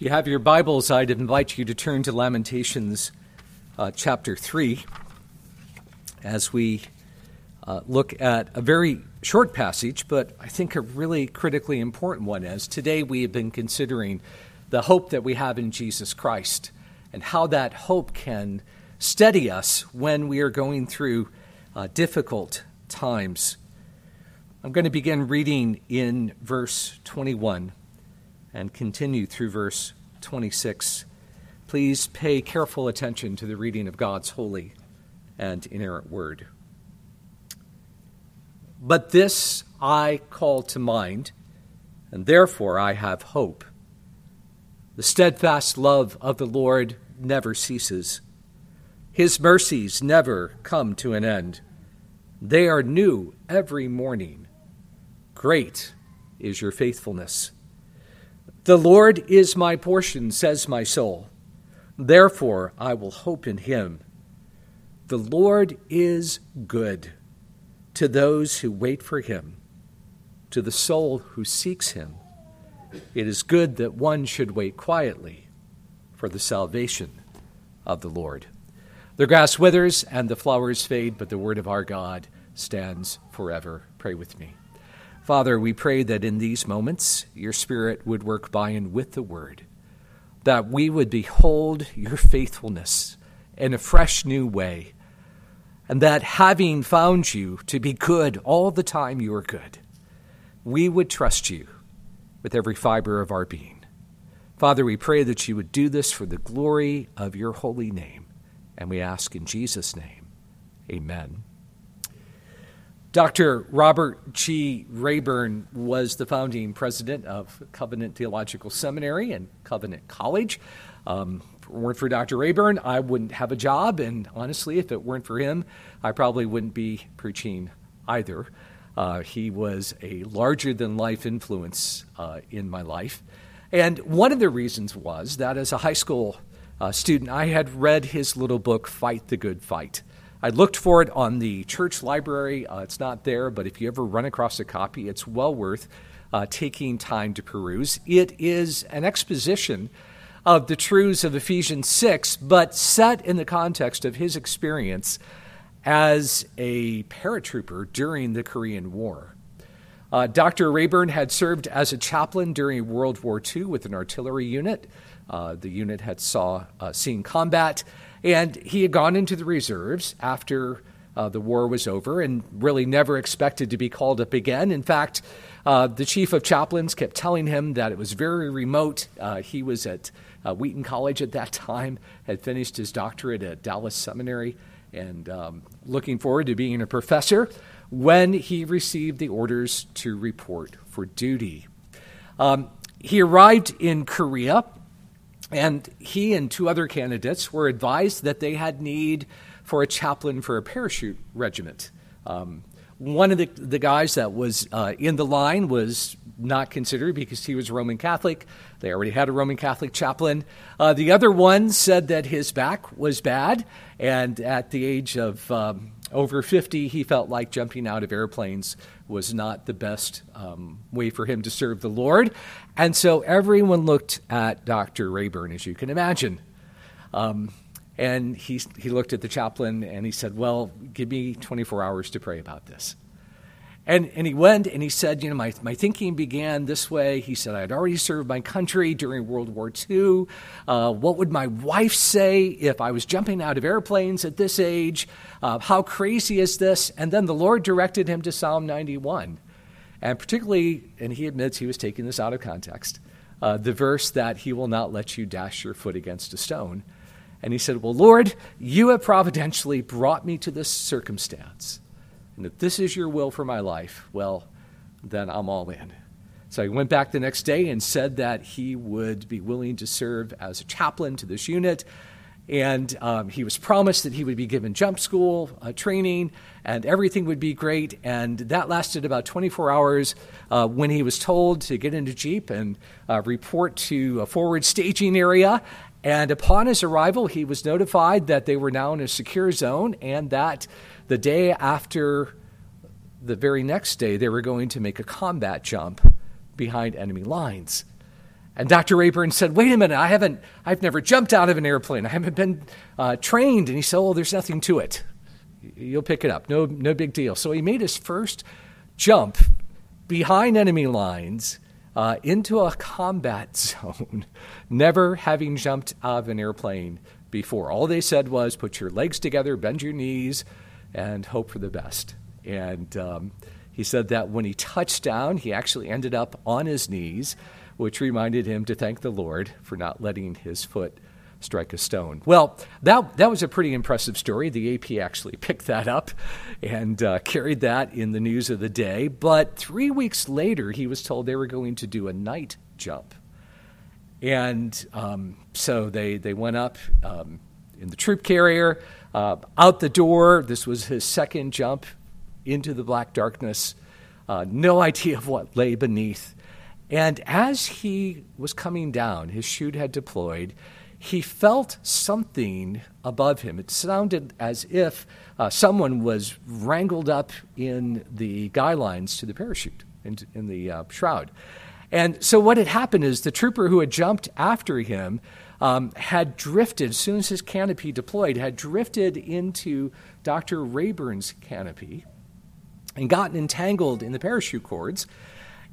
If you have your Bibles, I'd invite you to turn to Lamentations uh, chapter 3 as we uh, look at a very short passage, but I think a really critically important one, as today we have been considering the hope that we have in Jesus Christ and how that hope can steady us when we are going through uh, difficult times. I'm going to begin reading in verse 21 and continue through verse 26. Please pay careful attention to the reading of God's holy and inerrant word. But this I call to mind, and therefore I have hope. The steadfast love of the Lord never ceases. His mercies never come to an end. They are new every morning. Great is your faithfulness. The Lord is my portion, says my soul. Therefore I will hope in him. The Lord is good to those who wait for him, to the soul who seeks him. It is good that one should wait quietly for the salvation of the Lord. The grass withers and the flowers fade, but the word of our God stands forever. Pray with me. Father, we pray that in these moments your Spirit would work by and with the Word, that we would behold your faithfulness in a fresh new way, and that having found you to be good all the time you are good, we would trust you with every fiber of our being. Father, we pray that you would do this for the glory of your holy name, and we ask in Jesus' name. Amen. Dr. Robert G. Rayburn was the founding president of Covenant Theological Seminary and Covenant College. Um, if it weren't for Dr. Rayburn, I wouldn't have a job, and honestly, if it weren't for him, I probably wouldn't be preaching either. Uh, he was a larger than life influence uh, in my life. And one of the reasons was that as a high school uh, student, I had read his little book, Fight the Good Fight. I looked for it on the church library. Uh, it's not there, but if you ever run across a copy, it's well worth uh, taking time to peruse. It is an exposition of the truths of Ephesians 6, but set in the context of his experience as a paratrooper during the Korean War. Uh, Dr. Rayburn had served as a chaplain during World War II with an artillery unit. Uh, the unit had saw, uh, seen combat and he had gone into the reserves after uh, the war was over and really never expected to be called up again. In fact, uh, the chief of chaplains kept telling him that it was very remote. Uh, he was at uh, Wheaton College at that time, had finished his doctorate at Dallas Seminary, and um, looking forward to being a professor when he received the orders to report for duty. Um, he arrived in Korea and he and two other candidates were advised that they had need for a chaplain for a parachute regiment. Um, one of the, the guys that was uh, in the line was not considered because he was Roman Catholic. They already had a Roman Catholic chaplain. Uh, the other one said that his back was bad, and at the age of um, over 50, he felt like jumping out of airplanes was not the best um, way for him to serve the Lord. And so everyone looked at Dr. Rayburn, as you can imagine. Um, and he, he looked at the chaplain and he said, Well, give me 24 hours to pray about this. And, and he went and he said, You know, my, my thinking began this way. He said, I had already served my country during World War II. Uh, what would my wife say if I was jumping out of airplanes at this age? Uh, how crazy is this? And then the Lord directed him to Psalm 91. And particularly, and he admits he was taking this out of context, uh, the verse that he will not let you dash your foot against a stone. And he said, Well, Lord, you have providentially brought me to this circumstance. And if this is your will for my life, well, then I'm all in. So he went back the next day and said that he would be willing to serve as a chaplain to this unit. And um, he was promised that he would be given jump school uh, training and everything would be great. And that lasted about 24 hours uh, when he was told to get into Jeep and uh, report to a forward staging area. And upon his arrival, he was notified that they were now in a secure zone and that the day after the very next day, they were going to make a combat jump behind enemy lines. And Dr. Rayburn said, Wait a minute, I haven't, I've never jumped out of an airplane. I haven't been uh, trained. And he said, Oh, there's nothing to it. You'll pick it up. No, no big deal. So he made his first jump behind enemy lines uh, into a combat zone, never having jumped out of an airplane before. All they said was put your legs together, bend your knees, and hope for the best. And um, he said that when he touched down, he actually ended up on his knees, which reminded him to thank the Lord for not letting his foot strike a stone. Well, that, that was a pretty impressive story. The AP actually picked that up and uh, carried that in the news of the day. But three weeks later, he was told they were going to do a night jump. And um, so they, they went up um, in the troop carrier, uh, out the door. This was his second jump into the black darkness. Uh, no idea of what lay beneath. And as he was coming down, his chute had deployed, he felt something above him. It sounded as if uh, someone was wrangled up in the guy lines to the parachute, in, in the uh, shroud. And so what had happened is the trooper who had jumped after him um, had drifted, as soon as his canopy deployed, had drifted into Dr. Rayburn's canopy and gotten entangled in the parachute cords.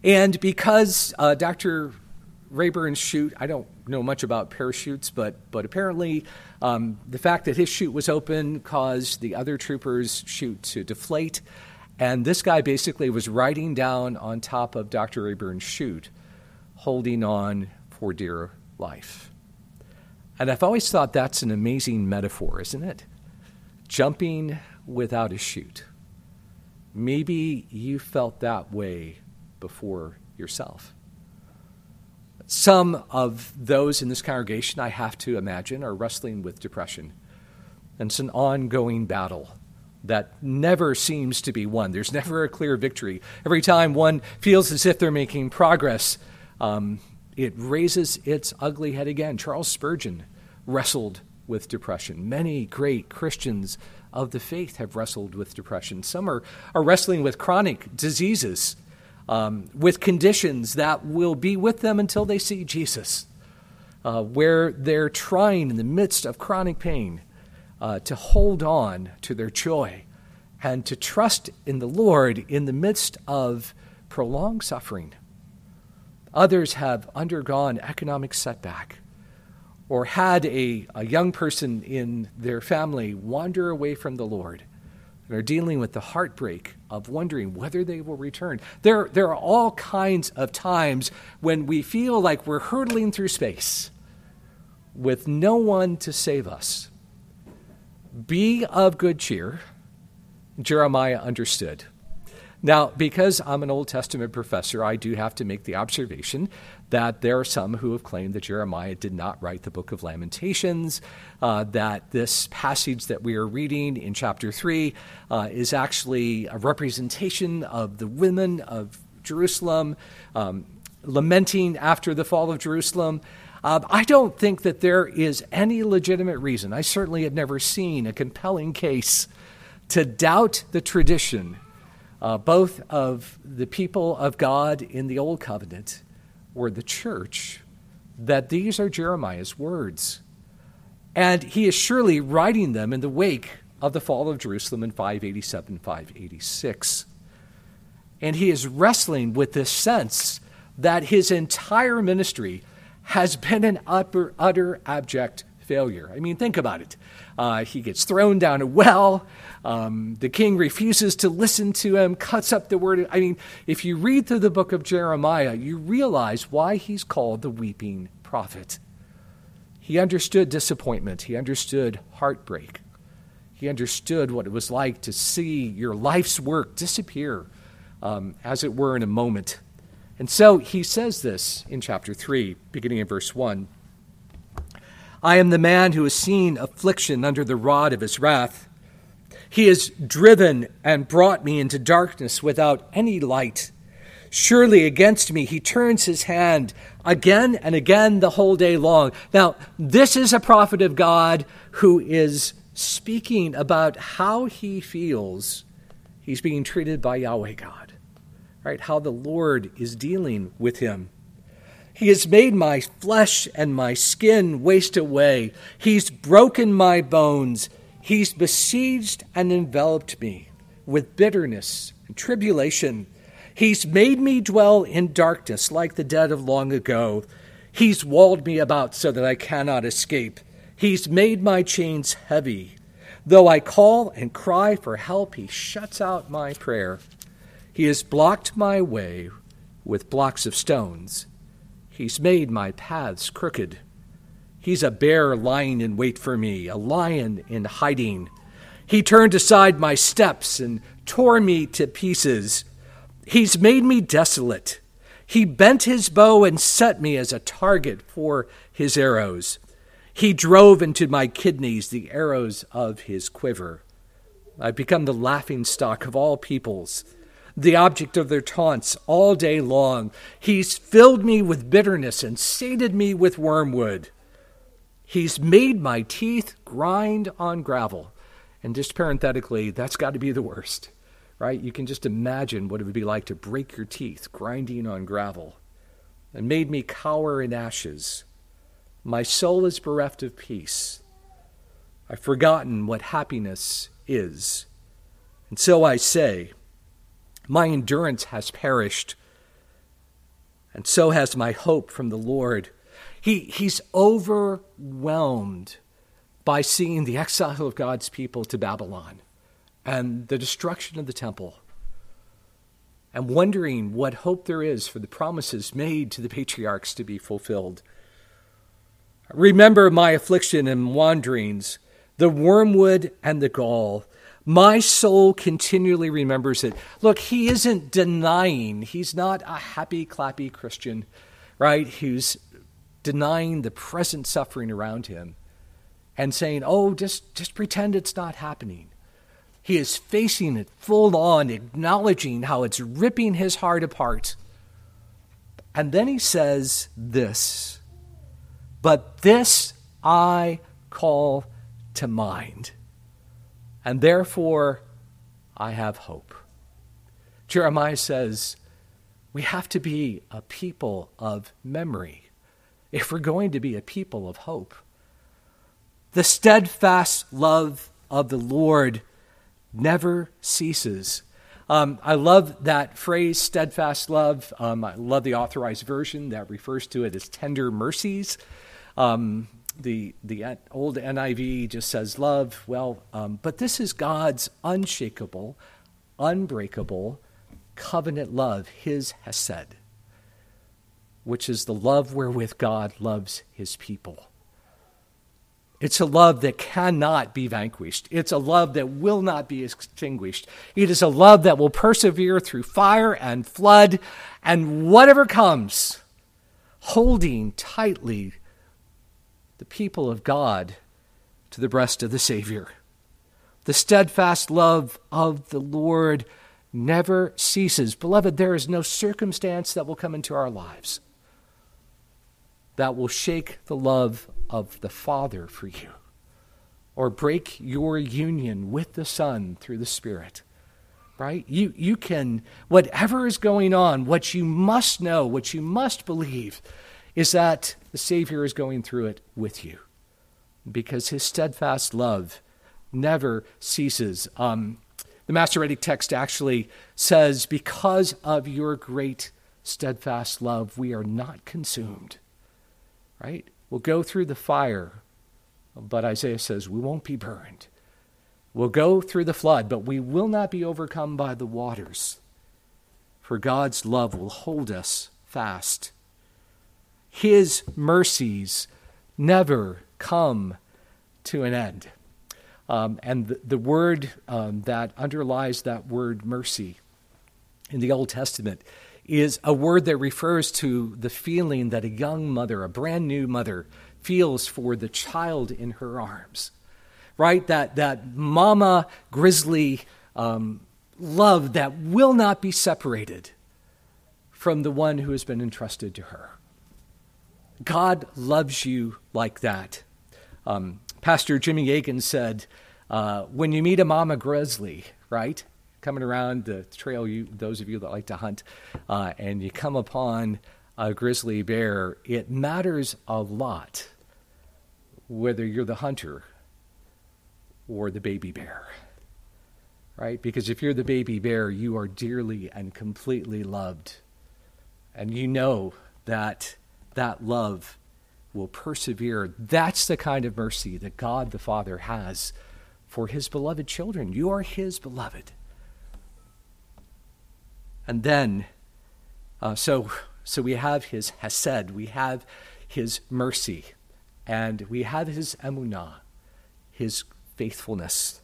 And because uh, Dr. Rayburn's chute, I don't know much about parachutes, but, but apparently um, the fact that his chute was open caused the other trooper's chute to deflate. And this guy basically was riding down on top of Dr. Rayburn's chute, holding on for dear life. And I've always thought that's an amazing metaphor, isn't it? Jumping without a chute. Maybe you felt that way before yourself. Some of those in this congregation, I have to imagine, are wrestling with depression. And it's an ongoing battle that never seems to be won. There's never a clear victory. Every time one feels as if they're making progress, um, it raises its ugly head again. Charles Spurgeon wrestled with depression. Many great Christians of the faith have wrestled with depression. Some are, are wrestling with chronic diseases, um, with conditions that will be with them until they see Jesus, uh, where they're trying in the midst of chronic pain uh, to hold on to their joy and to trust in the Lord in the midst of prolonged suffering. Others have undergone economic setback or had a, a young person in their family wander away from the Lord and are dealing with the heartbreak of wondering whether they will return. There, there are all kinds of times when we feel like we're hurtling through space with no one to save us. Be of good cheer. Jeremiah understood. Now, because I'm an Old Testament professor, I do have to make the observation that there are some who have claimed that Jeremiah did not write the book of Lamentations, uh, that this passage that we are reading in chapter 3 uh, is actually a representation of the women of Jerusalem um, lamenting after the fall of Jerusalem. Uh, I don't think that there is any legitimate reason. I certainly have never seen a compelling case to doubt the tradition uh, both of the people of God in the Old Covenant or the church, that these are Jeremiah's words. And he is surely writing them in the wake of the fall of Jerusalem in 587 586. And he is wrestling with this sense that his entire ministry has been an utter, utter abject failure. I mean, think about it. Uh, he gets thrown down a well. Um, the king refuses to listen to him, cuts up the word. I mean, if you read through the book of Jeremiah, you realize why he's called the weeping prophet. He understood disappointment, he understood heartbreak, he understood what it was like to see your life's work disappear, um, as it were, in a moment. And so he says this in chapter 3, beginning in verse 1. I am the man who has seen affliction under the rod of his wrath. He has driven and brought me into darkness without any light. Surely against me he turns his hand again and again the whole day long. Now, this is a prophet of God who is speaking about how he feels he's being treated by Yahweh God, right? How the Lord is dealing with him. He has made my flesh and my skin waste away. He's broken my bones. He's besieged and enveloped me with bitterness and tribulation. He's made me dwell in darkness like the dead of long ago. He's walled me about so that I cannot escape. He's made my chains heavy. Though I call and cry for help, he shuts out my prayer. He has blocked my way with blocks of stones. He's made my paths crooked. He's a bear lying in wait for me, a lion in hiding. He turned aside my steps and tore me to pieces. He's made me desolate. He bent his bow and set me as a target for his arrows. He drove into my kidneys the arrows of his quiver. I've become the laughing stock of all peoples the object of their taunts all day long. He's filled me with bitterness and sated me with wormwood. He's made my teeth grind on gravel. And just parenthetically, that's got to be the worst, right? You can just imagine what it would be like to break your teeth grinding on gravel. And made me cower in ashes. My soul is bereft of peace. I've forgotten what happiness is. And so I say, my endurance has perished, and so has my hope from the Lord. He, he's overwhelmed by seeing the exile of God's people to Babylon and the destruction of the temple and wondering what hope there is for the promises made to the patriarchs to be fulfilled. Remember my affliction and wanderings, the wormwood and the gall my soul continually remembers it. Look, he isn't denying, he's not a happy, clappy Christian, right? Who's denying the present suffering around him and saying, oh, just, just pretend it's not happening. He is facing it full on, acknowledging how it's ripping his heart apart. And then he says this, but this I call to mind and therefore I have hope. Jeremiah says we have to be a people of memory if we're going to be a people of hope. The steadfast love of the Lord never ceases. Um, I love that phrase, steadfast love. Um, I love the authorized version that refers to it as tender mercies. Um, the the old NIV just says love. Well, um, but this is God's unshakable, unbreakable covenant love, His hesed, which is the love wherewith God loves His people. It's a love that cannot be vanquished. It's a love that will not be extinguished. It is a love that will persevere through fire and flood and whatever comes, holding tightly the people of God to the breast of the Savior. The steadfast love of the Lord never ceases. Beloved, there is no circumstance that will come into our lives that will shake the love of the Father for you or break your union with the Son through the Spirit. Right? You, you can, whatever is going on, what you must know, what you must believe, is that the Savior is going through it with you because his steadfast love never ceases. Um, the Masoretic text actually says, Because of your great steadfast love, we are not consumed. Right? We'll go through the fire, but Isaiah says we won't be burned. We'll go through the flood, but we will not be overcome by the waters. For God's love will hold us fast his mercies never come to an end. Um, and the, the word um, that underlies that word mercy in the Old Testament is a word that refers to the feeling that a young mother, a brand new mother, feels for the child in her arms. Right? That, that mama grizzly um, love that will not be separated from the one who has been entrusted to her. God loves you like that. Um, Pastor Jimmy Agan said, uh, when you meet a mama grizzly, right, coming around the trail, you those of you that like to hunt, uh, and you come upon a grizzly bear, it matters a lot whether you're the hunter or the baby bear. Right? Because if you're the baby bear, you are dearly and completely loved. And you know that that love will persevere. That's the kind of mercy that God the Father has for his beloved children. You are his beloved. And then, uh, so, so we have his hesed, we have his mercy, and we have his emunah, his faithfulness.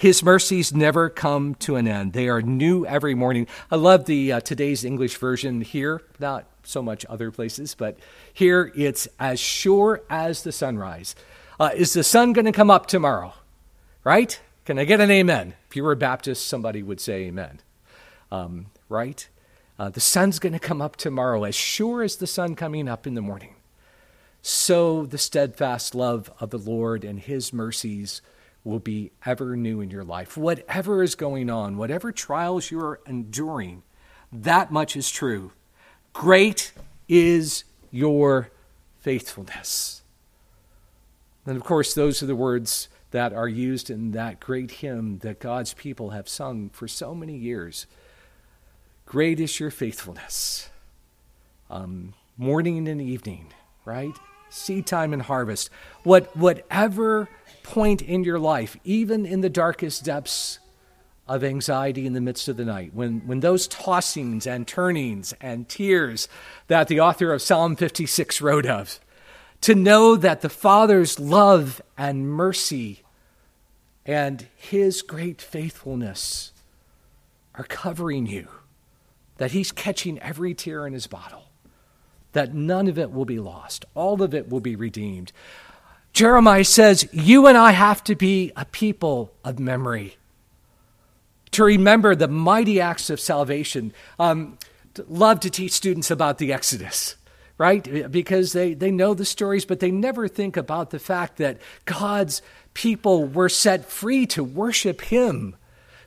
His mercies never come to an end. They are new every morning. I love the uh, today's English version here, not so much other places, but here it's as sure as the sunrise. Uh, is the sun going to come up tomorrow? Right? Can I get an amen? If you were a Baptist, somebody would say amen um, right? Uh, the sun's going to come up tomorrow, as sure as the sun coming up in the morning. So the steadfast love of the Lord and his mercies will be ever new in your life. Whatever is going on, whatever trials you're enduring, that much is true. Great is your faithfulness. And of course, those are the words that are used in that great hymn that God's people have sung for so many years. Great is your faithfulness. Um, morning and evening, right? Seed time and harvest. What, whatever point in your life, even in the darkest depths of anxiety in the midst of the night, when, when those tossings and turnings and tears that the author of Psalm 56 wrote of, to know that the Father's love and mercy and his great faithfulness are covering you that he's catching every tear in his bottle, that none of it will be lost, all of it will be redeemed. Jeremiah says, You and I have to be a people of memory, to remember the mighty acts of salvation. Um, love to teach students about the Exodus right? Because they, they know the stories, but they never think about the fact that God's people were set free to worship Him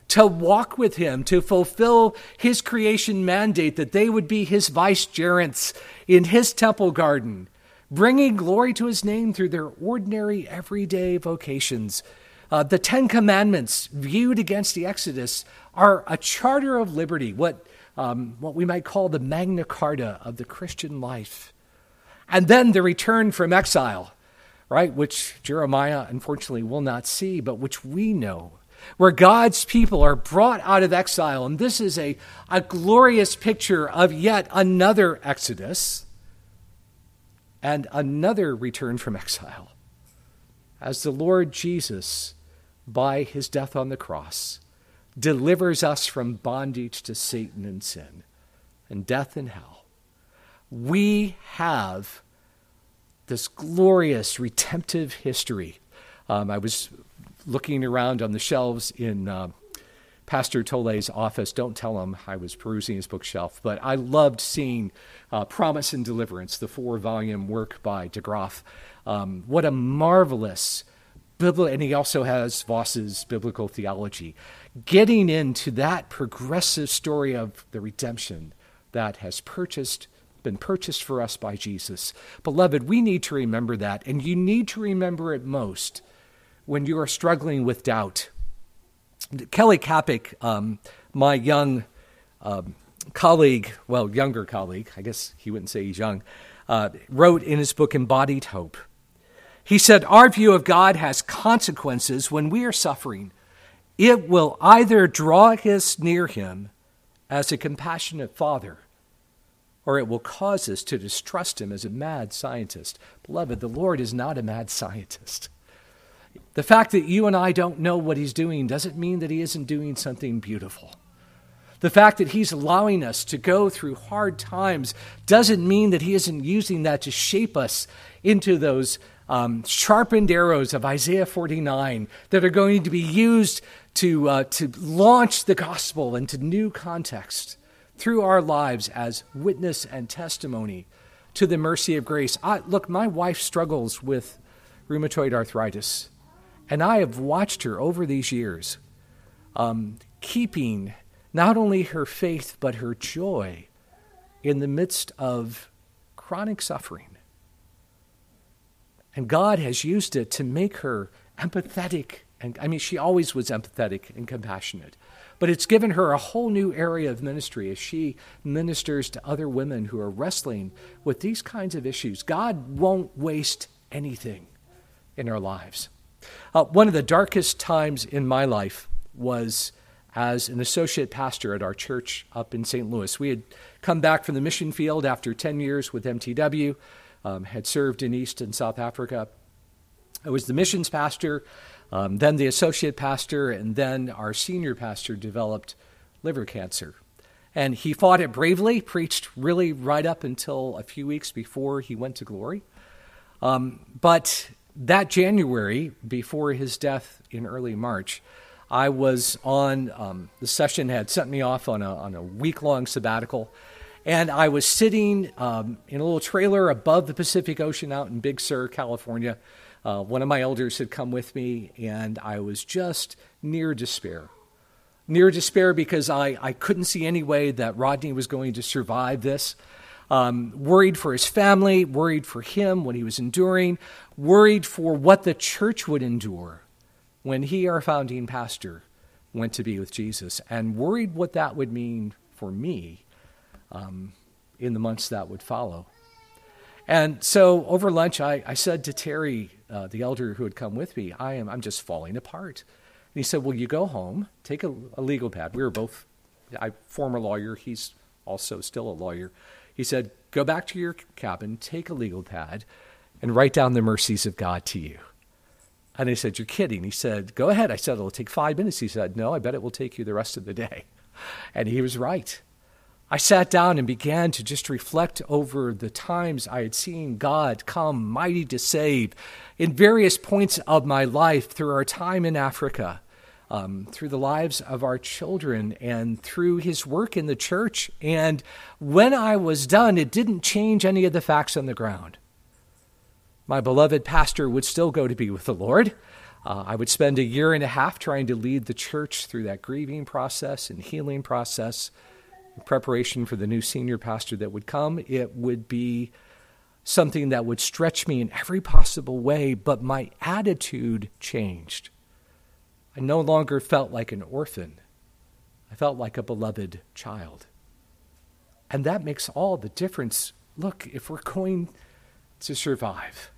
to walk with him, to fulfill his creation mandate that they would be his vicegerents in his temple garden, bringing glory to his name through their ordinary, everyday vocations. Uh, the Ten Commandments, viewed against the Exodus, are a charter of liberty, what, um, what we might call the Magna Carta of the Christian life. And then the return from exile, right, which Jeremiah unfortunately will not see, but which we know where God's people are brought out of exile. And this is a, a glorious picture of yet another Exodus and another return from exile. As the Lord Jesus, by his death on the cross, delivers us from bondage to Satan and sin and death and hell, we have this glorious redemptive history. Um, I was looking around on the shelves in uh, Pastor Tolle's office. Don't tell him I was perusing his bookshelf, but I loved seeing uh, Promise and Deliverance, the four volume work by de Graaf. Um, what a marvelous biblical, and he also has Vos's biblical theology. Getting into that progressive story of the redemption that has purchased been purchased for us by Jesus. Beloved, we need to remember that, and you need to remember it most when you are struggling with doubt. Kelly Kapic, um, my young um, colleague, well, younger colleague, I guess he wouldn't say he's young, uh, wrote in his book Embodied Hope. He said, Our view of God has consequences when we are suffering. It will either draw us near Him as a compassionate Father, or it will cause us to distrust Him as a mad scientist. Beloved, the Lord is not a mad scientist. The fact that you and I don't know what he's doing doesn't mean that he isn't doing something beautiful. The fact that he's allowing us to go through hard times doesn't mean that he isn't using that to shape us into those um, sharpened arrows of Isaiah 49 that are going to be used to, uh, to launch the gospel into new context through our lives as witness and testimony to the mercy of grace. I, look, my wife struggles with rheumatoid arthritis. And I have watched her over these years um, keeping not only her faith, but her joy in the midst of chronic suffering. And God has used it to make her empathetic. And I mean, she always was empathetic and compassionate. But it's given her a whole new area of ministry as she ministers to other women who are wrestling with these kinds of issues. God won't waste anything in our lives. Uh, one of the darkest times in my life was as an associate pastor at our church up in St. Louis. We had come back from the mission field after 10 years with MTW, um, had served in East and South Africa. I was the missions pastor, um, then the associate pastor, and then our senior pastor developed liver cancer. And he fought it bravely, preached really right up until a few weeks before he went to glory. Um, but that January, before his death in early March, I was on, um, the session had sent me off on a, on a week long sabbatical. And I was sitting um, in a little trailer above the Pacific Ocean out in Big Sur, California. Uh, one of my elders had come with me, and I was just near despair. Near despair because I, I couldn't see any way that Rodney was going to survive this. Um, worried for his family, worried for him, what he was enduring, worried for what the church would endure when he, our founding pastor, went to be with Jesus, and worried what that would mean for me um, in the months that would follow. And so over lunch, I, I said to Terry, uh, the elder who had come with me, I am, I'm just falling apart. And he said, Well, you go home, take a, a legal pad. We were both, I former lawyer, he's also still a lawyer. He said, Go back to your cabin, take a legal pad, and write down the mercies of God to you. And I said, You're kidding. He said, Go ahead. I said, It'll take five minutes. He said, No, I bet it will take you the rest of the day. And he was right. I sat down and began to just reflect over the times I had seen God come mighty to save in various points of my life through our time in Africa, um, through the lives of our children, and through his work in the church. And when I was done, it didn't change any of the facts on the ground. My beloved pastor would still go to be with the Lord. Uh, I would spend a year and a half trying to lead the church through that grieving process and healing process, in preparation for the new senior pastor that would come. It would be something that would stretch me in every possible way, but my attitude changed. I no longer felt like an orphan, I felt like a beloved child. And that makes all the difference. Look, if we're going to survive,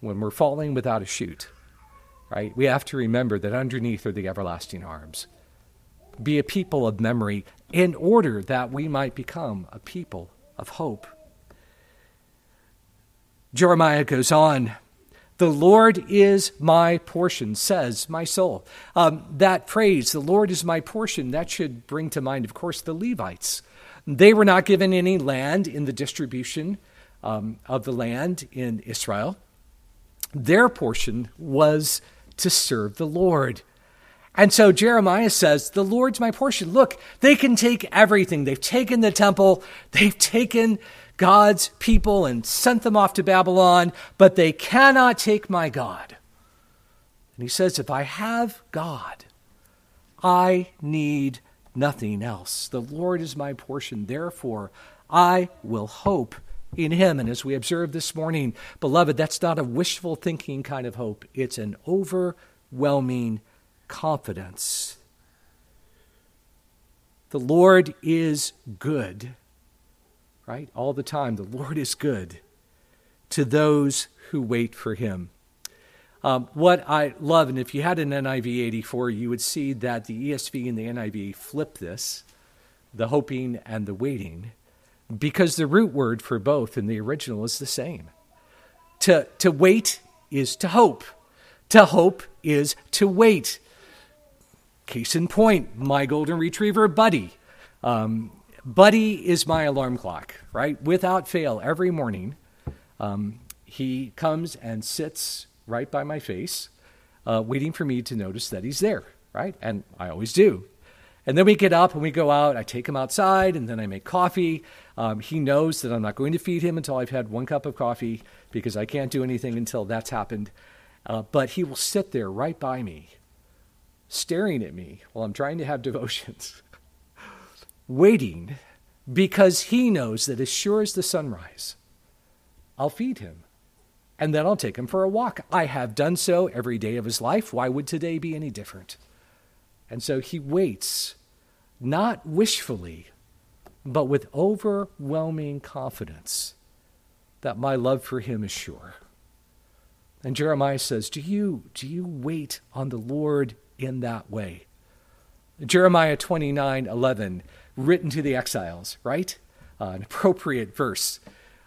when we're falling without a chute, right? We have to remember that underneath are the everlasting arms. Be a people of memory in order that we might become a people of hope. Jeremiah goes on, the Lord is my portion, says my soul. Um, that phrase, the Lord is my portion, that should bring to mind, of course, the Levites. They were not given any land in the distribution um, of the land in Israel their portion was to serve the Lord. And so Jeremiah says, The Lord's my portion. Look, they can take everything. They've taken the temple, they've taken God's people and sent them off to Babylon, but they cannot take my God. And he says, If I have God, I need nothing else. The Lord is my portion. Therefore, I will hope in Him. And as we observed this morning, beloved, that's not a wishful thinking kind of hope, it's an overwhelming confidence. The Lord is good, right? All the time, the Lord is good to those who wait for Him. Um, what I love, and if you had an NIV 84, you would see that the ESV and the NIV flip this the hoping and the waiting because the root word for both in the original is the same. To, to wait is to hope, to hope is to wait. Case in point, my golden retriever, Buddy. Um, Buddy is my alarm clock, right? Without fail, every morning, um, he comes and sits right by my face, uh, waiting for me to notice that he's there, right? And I always do. And then we get up and we go out. I take him outside and then I make coffee. Um, he knows that I'm not going to feed him until I've had one cup of coffee because I can't do anything until that's happened. Uh, but he will sit there right by me, staring at me while I'm trying to have devotions, waiting because he knows that as sure as the sunrise, I'll feed him and then I'll take him for a walk. I have done so every day of his life. Why would today be any different? And so he waits, not wishfully, but with overwhelming confidence that my love for him is sure. And Jeremiah says, Do you, do you wait on the Lord in that way? Jeremiah 29 11, written to the exiles, right? Uh, an appropriate verse.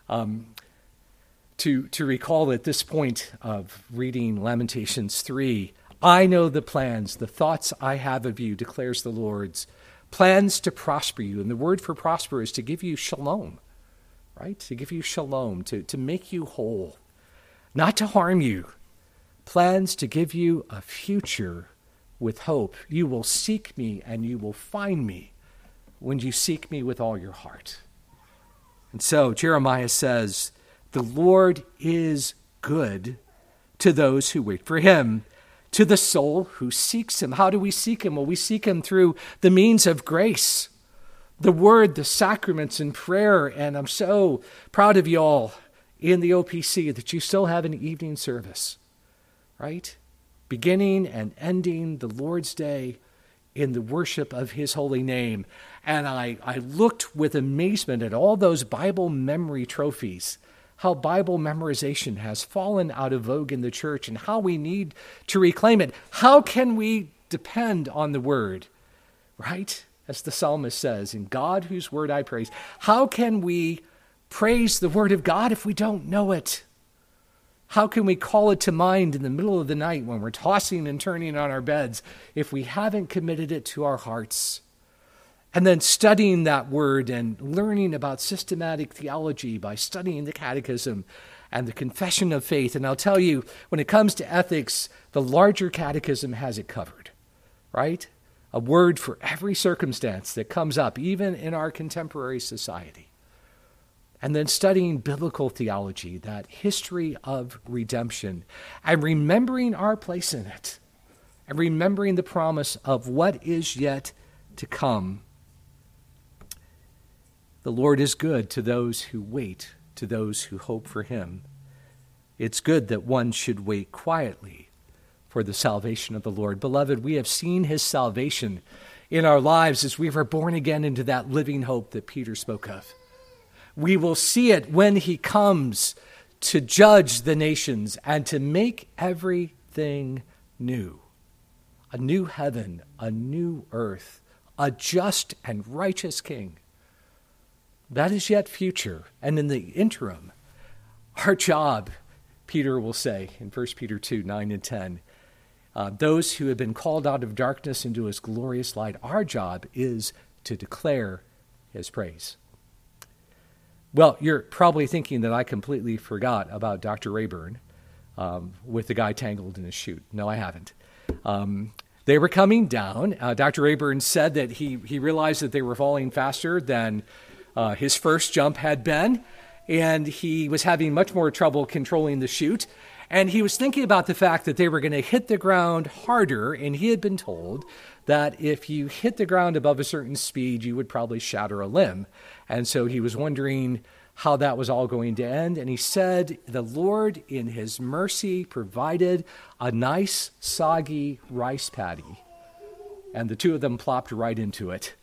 Um, to, to recall at this point of reading Lamentations 3 I know the plans, the thoughts I have of you, declares the Lord's plans to prosper you. And the word for prosper is to give you shalom, right? To give you shalom, to, to make you whole, not to harm you. Plans to give you a future with hope. You will seek me and you will find me when you seek me with all your heart. And so Jeremiah says, the Lord is good to those who wait for him, to the soul who seeks him. How do we seek him? Well, we seek him through the means of grace, the word, the sacraments, and prayer. And I'm so proud of you all in the OPC that you still have an evening service, right? Beginning and ending the Lord's Day in the worship of his holy name. And I, I looked with amazement at all those Bible memory trophies how Bible memorization has fallen out of vogue in the church and how we need to reclaim it. How can we depend on the word? Right? As the psalmist says, in God whose word I praise. How can we praise the word of God if we don't know it? How can we call it to mind in the middle of the night when we're tossing and turning on our beds if we haven't committed it to our hearts? And then studying that word and learning about systematic theology by studying the catechism and the confession of faith. And I'll tell you, when it comes to ethics, the larger catechism has it covered, right? A word for every circumstance that comes up, even in our contemporary society. And then studying biblical theology, that history of redemption, and remembering our place in it, and remembering the promise of what is yet to come the Lord is good to those who wait, to those who hope for him. It's good that one should wait quietly for the salvation of the Lord. Beloved, we have seen his salvation in our lives as we were born again into that living hope that Peter spoke of. We will see it when he comes to judge the nations and to make everything new a new heaven, a new earth, a just and righteous king. That is yet future. And in the interim, our job, Peter will say in 1 Peter 2 9 and 10, uh, those who have been called out of darkness into his glorious light, our job is to declare his praise. Well, you're probably thinking that I completely forgot about Dr. Rayburn um, with the guy tangled in his chute. No, I haven't. Um, they were coming down. Uh, Dr. Rayburn said that he, he realized that they were falling faster than uh, his first jump had been, and he was having much more trouble controlling the chute. And he was thinking about the fact that they were going to hit the ground harder, and he had been told that if you hit the ground above a certain speed, you would probably shatter a limb. And so he was wondering how that was all going to end. And he said, The Lord, in his mercy, provided a nice, soggy rice paddy. And the two of them plopped right into it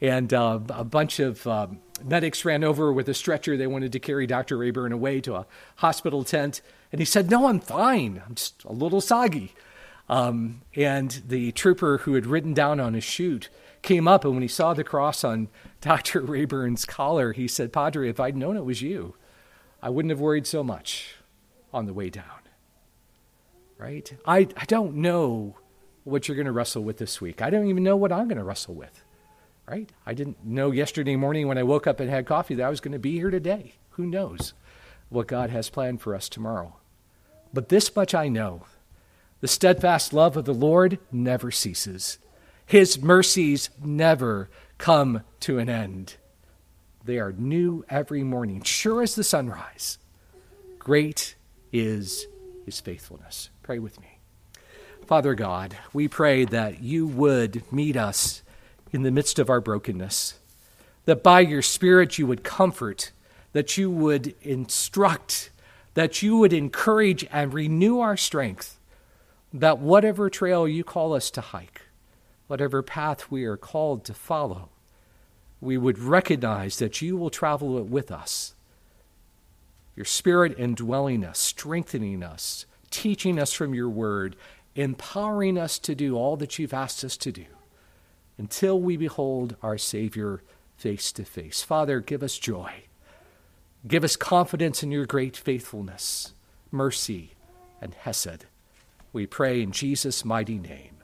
and uh, a bunch of um, medics ran over with a stretcher. They wanted to carry Dr. Rayburn away to a hospital tent. And he said, No, I'm fine. I'm just a little soggy. Um, and the trooper who had ridden down on his chute came up, and when he saw the cross on Dr. Rayburn's collar, he said, Padre, if I'd known it was you, I wouldn't have worried so much on the way down. Right? I, I don't know what you're going to wrestle with this week. I don't even know what I'm going to wrestle with right? I didn't know yesterday morning when I woke up and had coffee that I was going to be here today. Who knows what God has planned for us tomorrow? But this much I know the steadfast love of the Lord never ceases, His mercies never come to an end. They are new every morning, sure as the sunrise. Great is His faithfulness. Pray with me. Father God, we pray that you would meet us in the midst of our brokenness, that by your Spirit you would comfort, that you would instruct, that you would encourage and renew our strength, that whatever trail you call us to hike, whatever path we are called to follow, we would recognize that you will travel it with us. Your Spirit indwelling us, strengthening us, teaching us from your word, empowering us to do all that you've asked us to do until we behold our Savior face to face. Father, give us joy. Give us confidence in your great faithfulness, mercy, and hesed. We pray in Jesus' mighty name.